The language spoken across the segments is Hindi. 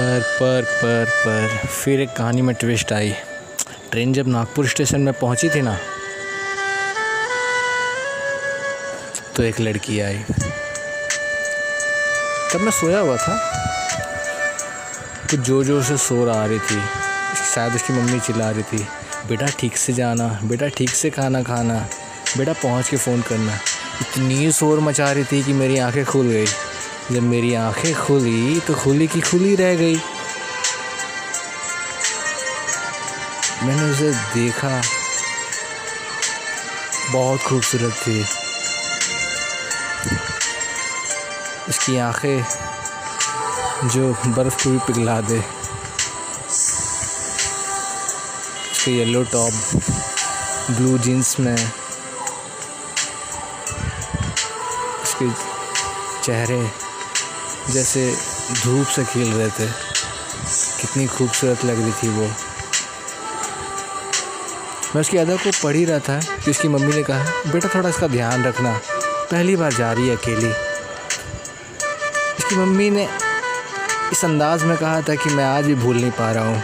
पर पर पर पर। फिर एक कहानी में ट्विस्ट आई। ट्रेन जब नागपुर स्टेशन में पहुँची थी ना तो एक लड़की आई। तब मैं सोया हुआ था कुछ ज़ोर ज़ोर से शोर आ रही थी। शायद उसकी मम्मी चिल्ला रही थी, बेटा ठीक से जाना, बेटा ठीक से खाना खाना, बेटा पहुँच के फ़ोन करना। इतनी शोर मचा रही थी कि मेरी आँखें खुल गई। जब मेरी आँखें खुली तो खुली की खुली रह गई। मैंने उसे देखा। बहुत खूबसूरत थी। उसकी आँखें जो बर्फ़ को भी पिघला दे। उसके येलो टॉप ब्लू जीन्स में, उसके चेहरे जैसे धूप से खेल रहे थे। कितनी खूबसूरत लग रही थी वो। मैं उसकी अदा को पढ़ ही रहा था, कि उसकी मम्मी ने कहा, बेटा, थोड़ा इसका ध्यान रखना। पहली बार जा रही है अकेली। उसकी मम्मी ने इस अंदाज में कहा था कि मैं आज भी भूल नहीं पा रहा हूँ।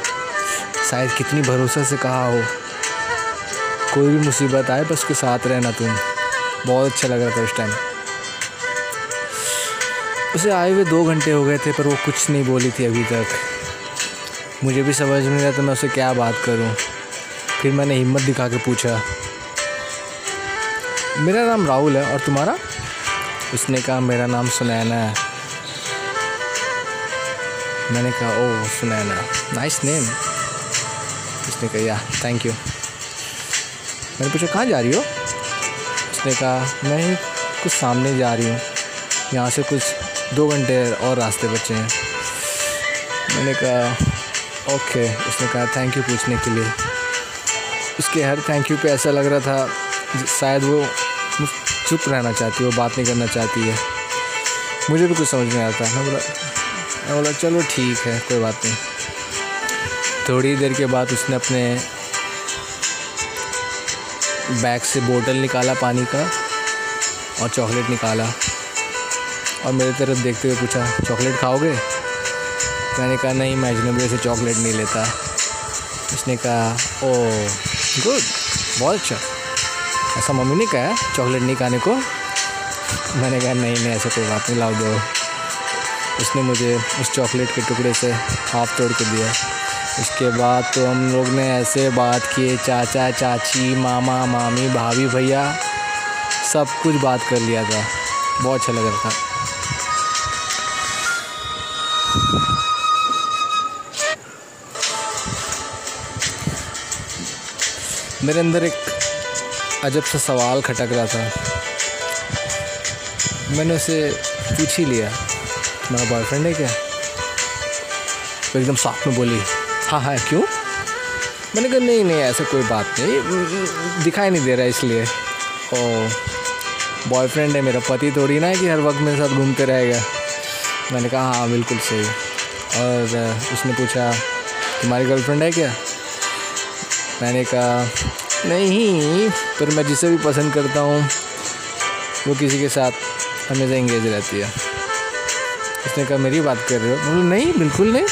शायद कितनी भरोसा से कहा हो। कोई भी मुसीबत आए, बस उसके साथ रहना तुम। बहुत अच्छा लग रहा था उस टाइम उसे आए हुए दो घंटे हो गए थे, पर वो कुछ नहीं बोली थी अभी तक। मुझे भी समझ नहीं आया तो मैं उसे क्या बात करूँ। फिर मैंने हिम्मत दिखा के पूछा, मेरा नाम राहुल है और तुम्हारा? उसने कहा, मेरा नाम सुनैना है। मैंने कहा ओ सुनैना नाइस नेम उसने कहा या थैंक यू मैंने पूछा, कहाँ जा रही हो? उसने कहा, मैं कुछ सामने जा रही हूँ। यहाँ से कुछ दो घंटे और रास्ते बचे हैं। मैंने कहा, ओके, उसने कहा, थैंक यू पूछने के लिए। उसके हर थैंक यू पे ऐसा लग रहा था शायद वो चुप रहना चाहती है, वो बात नहीं करना चाहती है। मुझे भी कुछ समझ नहीं आता। मैं बोला मैं बोला, चलो ठीक है, कोई बात नहीं। थोड़ी देर के बाद उसने अपने बैग से बोतल निकाला पानी का और चॉकलेट निकाला। और मेरी तरफ़ देखते हुए पूछा, चॉकलेट खाओगे? मैंने कहा, नहीं, मैं अजनबी से चॉकलेट नहीं लेता। उसने कहा, ओ, गुड, बहुत अच्छा। ऐसा मम्मी ने कहा, चॉकलेट नहीं खाने को? मैंने कहा, नहीं नहीं, ऐसा कोई बात नहीं, लाओ दो। उसने मुझे उस चॉकलेट के टुकड़े से हाफ़ तोड़ के दिया। उसके बाद तो हम लोग ने ऐसे बात किए, चाचा, चाची, मामा, मामी, भाभी, भैया, सब कुछ बात कर लिया था। बहुत अच्छा लग रहा था। मेरे अंदर एक अजब सा सवाल खटक रहा था। मैंने उसे पूछ ही लिया। तुम्हारा बॉयफ्रेंड है क्या? तो एकदम साफ़ में बोली हाँ हाँ क्यों? मैंने कहा, नहीं नहीं, ऐसा कोई बात नहीं। दिखाई नहीं दे रहा इसलिए। ओ बॉयफ्रेंड है मेरा, पति थोड़ी ना है कि हर वक्त मेरे साथ घूमते रहेगा। मैंने कहा हाँ बिल्कुल सही। और उसने पूछा, तुम्हारी गर्लफ्रेंड है क्या? मैंने कहा, नहीं, पर मैं जिसे भी पसंद करता हूँ, वो किसी के साथ हमेशा इंगेज रहती है। उसने कहा, मेरी बात कर रहे हो? बोले, नहीं, बिल्कुल नहीं।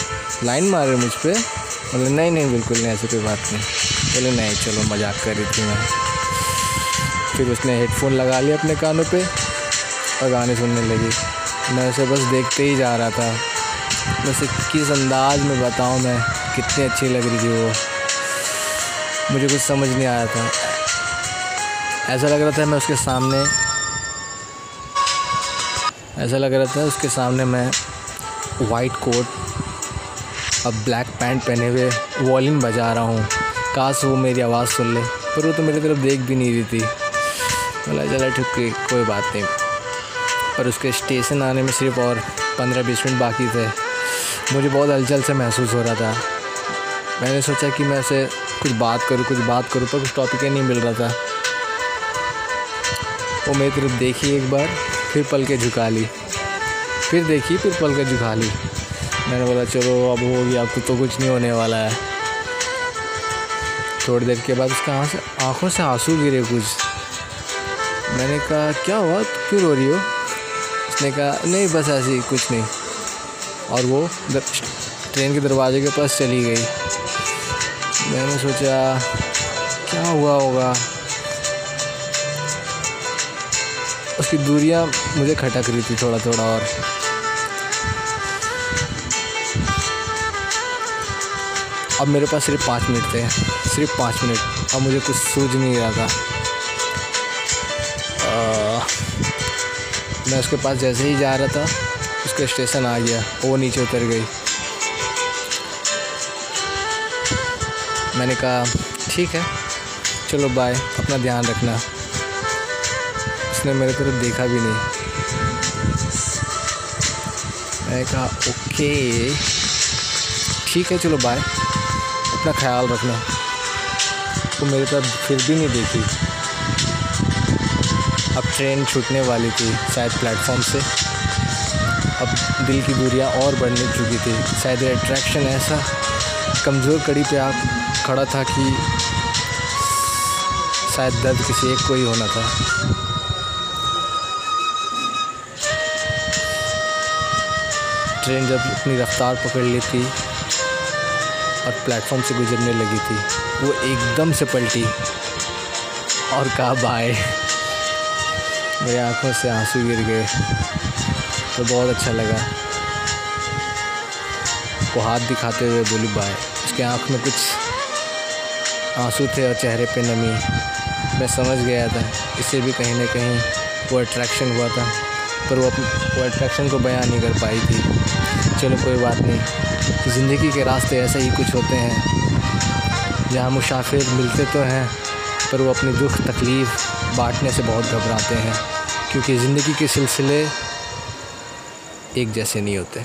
लाइन मार रहे मुझ पर बोले, नहीं नहीं, बिल्कुल नहीं, ऐसी कोई बात नहीं। बोले, नहीं, चलो, मज़ाक कर रही थी मैं। फिर उसने हेडफोन लगा लिया अपने कानों पे और गाने सुनने लगी। मैं उसे बस देखते ही जा रहा था। उसे किस अंदाज में बताऊँ मैं, कितनी अच्छी लग रही थी वो। मुझे कुछ समझ नहीं आया था। ऐसा लग रहा था मैं उसके सामने, ऐसा लग रहा था उसके सामने मैं वाइट कोट और ब्लैक पैंट पहने हुए वॉलिन बजा रहा हूँ। काश वो मेरी आवाज़ सुन ले, पर वो तो मेरी तरफ़ देख भी नहीं रही थी। बोला चला ठीक कोई बात नहीं। पर उसके स्टेशन आने में सिर्फ़ और पंद्रह बीस मिनट बाकी थे। मुझे बहुत हलचल से महसूस हो रहा था। मैंने सोचा कि मैं उसे कुछ बात करूँ, कुछ बात करूँ, पर कुछ टॉपिक ही नहीं मिल रहा था। वो मेरी तरफ़ देखी एक बार, फिर पल के झुका ली। फिर देखी, फिर पल के झुका ली। मैंने बोला, चलो, अब हो गया आपको तो कुछ नहीं होने वाला है। थोड़ी देर के बाद उसका आँख से आँसू गिरे कुछ। मैंने कहा, क्या हुआ? क्यों रो रही हो? उसने कहा, नहीं, बस ऐसे कुछ नहीं। और वो ट्रेन के दरवाजे के पास चली गई। मैंने सोचा क्या हुआ होगा? उसकी दूरियाँ मुझे खटक रही थी थोड़ा थोड़ा और। अब मेरे पास सिर्फ़ पाँच मिनट थे सिर्फ़ पाँच मिनट। अब मुझे कुछ सूझ नहीं रहा था। आ, मैं उसके पास जैसे ही जा रहा था उसका स्टेशन आ गया वो नीचे उतर गई। मैंने कहा, ठीक है, चलो बाय अपना ध्यान रखना। उसने मेरे तरफ़ देखा भी नहीं। मैंने कहा, ओके, ठीक है, चलो बाय अपना ख्याल रखना। वो मेरे तरफ़ फिर भी नहीं देखी। अब ट्रेन छूटने वाली थी शायद प्लेटफॉर्म से। अब दिल की दूरियाँ और बढ़ने चुकी थी। शायद अट्रैक्शन ऐसा कमज़ोर कड़ी पे आ खड़ा था कि शायद दर्द किसी एक को ही होना था। ट्रेन जब अपनी रफ्तार पकड़ लेती और प्लेटफॉर्म से गुजरने लगी थी, वो एकदम से पलटी और कहा, बाय। मेरी आँखों से आँसू गिर गए तो बहुत अच्छा लगा। वो हाथ दिखाते हुए बोली, बाय। उसके आँख में कुछ आँसू थे और चेहरे पे नमी। मैं समझ गया था। इससे भी कहीं ना कहीं वो अट्रैक्शन हुआ था, पर वो अपनी वो अट्रैक्शन को बयान नहीं कर पाई थी। चलो कोई बात नहीं। ज़िंदगी के रास्ते ऐसे ही कुछ होते हैं, जहाँ मुसाफिर मिलते तो हैं, पर वो अपने दुख, तकलीफ़ बांटने से बहुत घबराते हैं, क्योंकि ज़िंदगी के सिलसिले एक जैसे नहीं होते।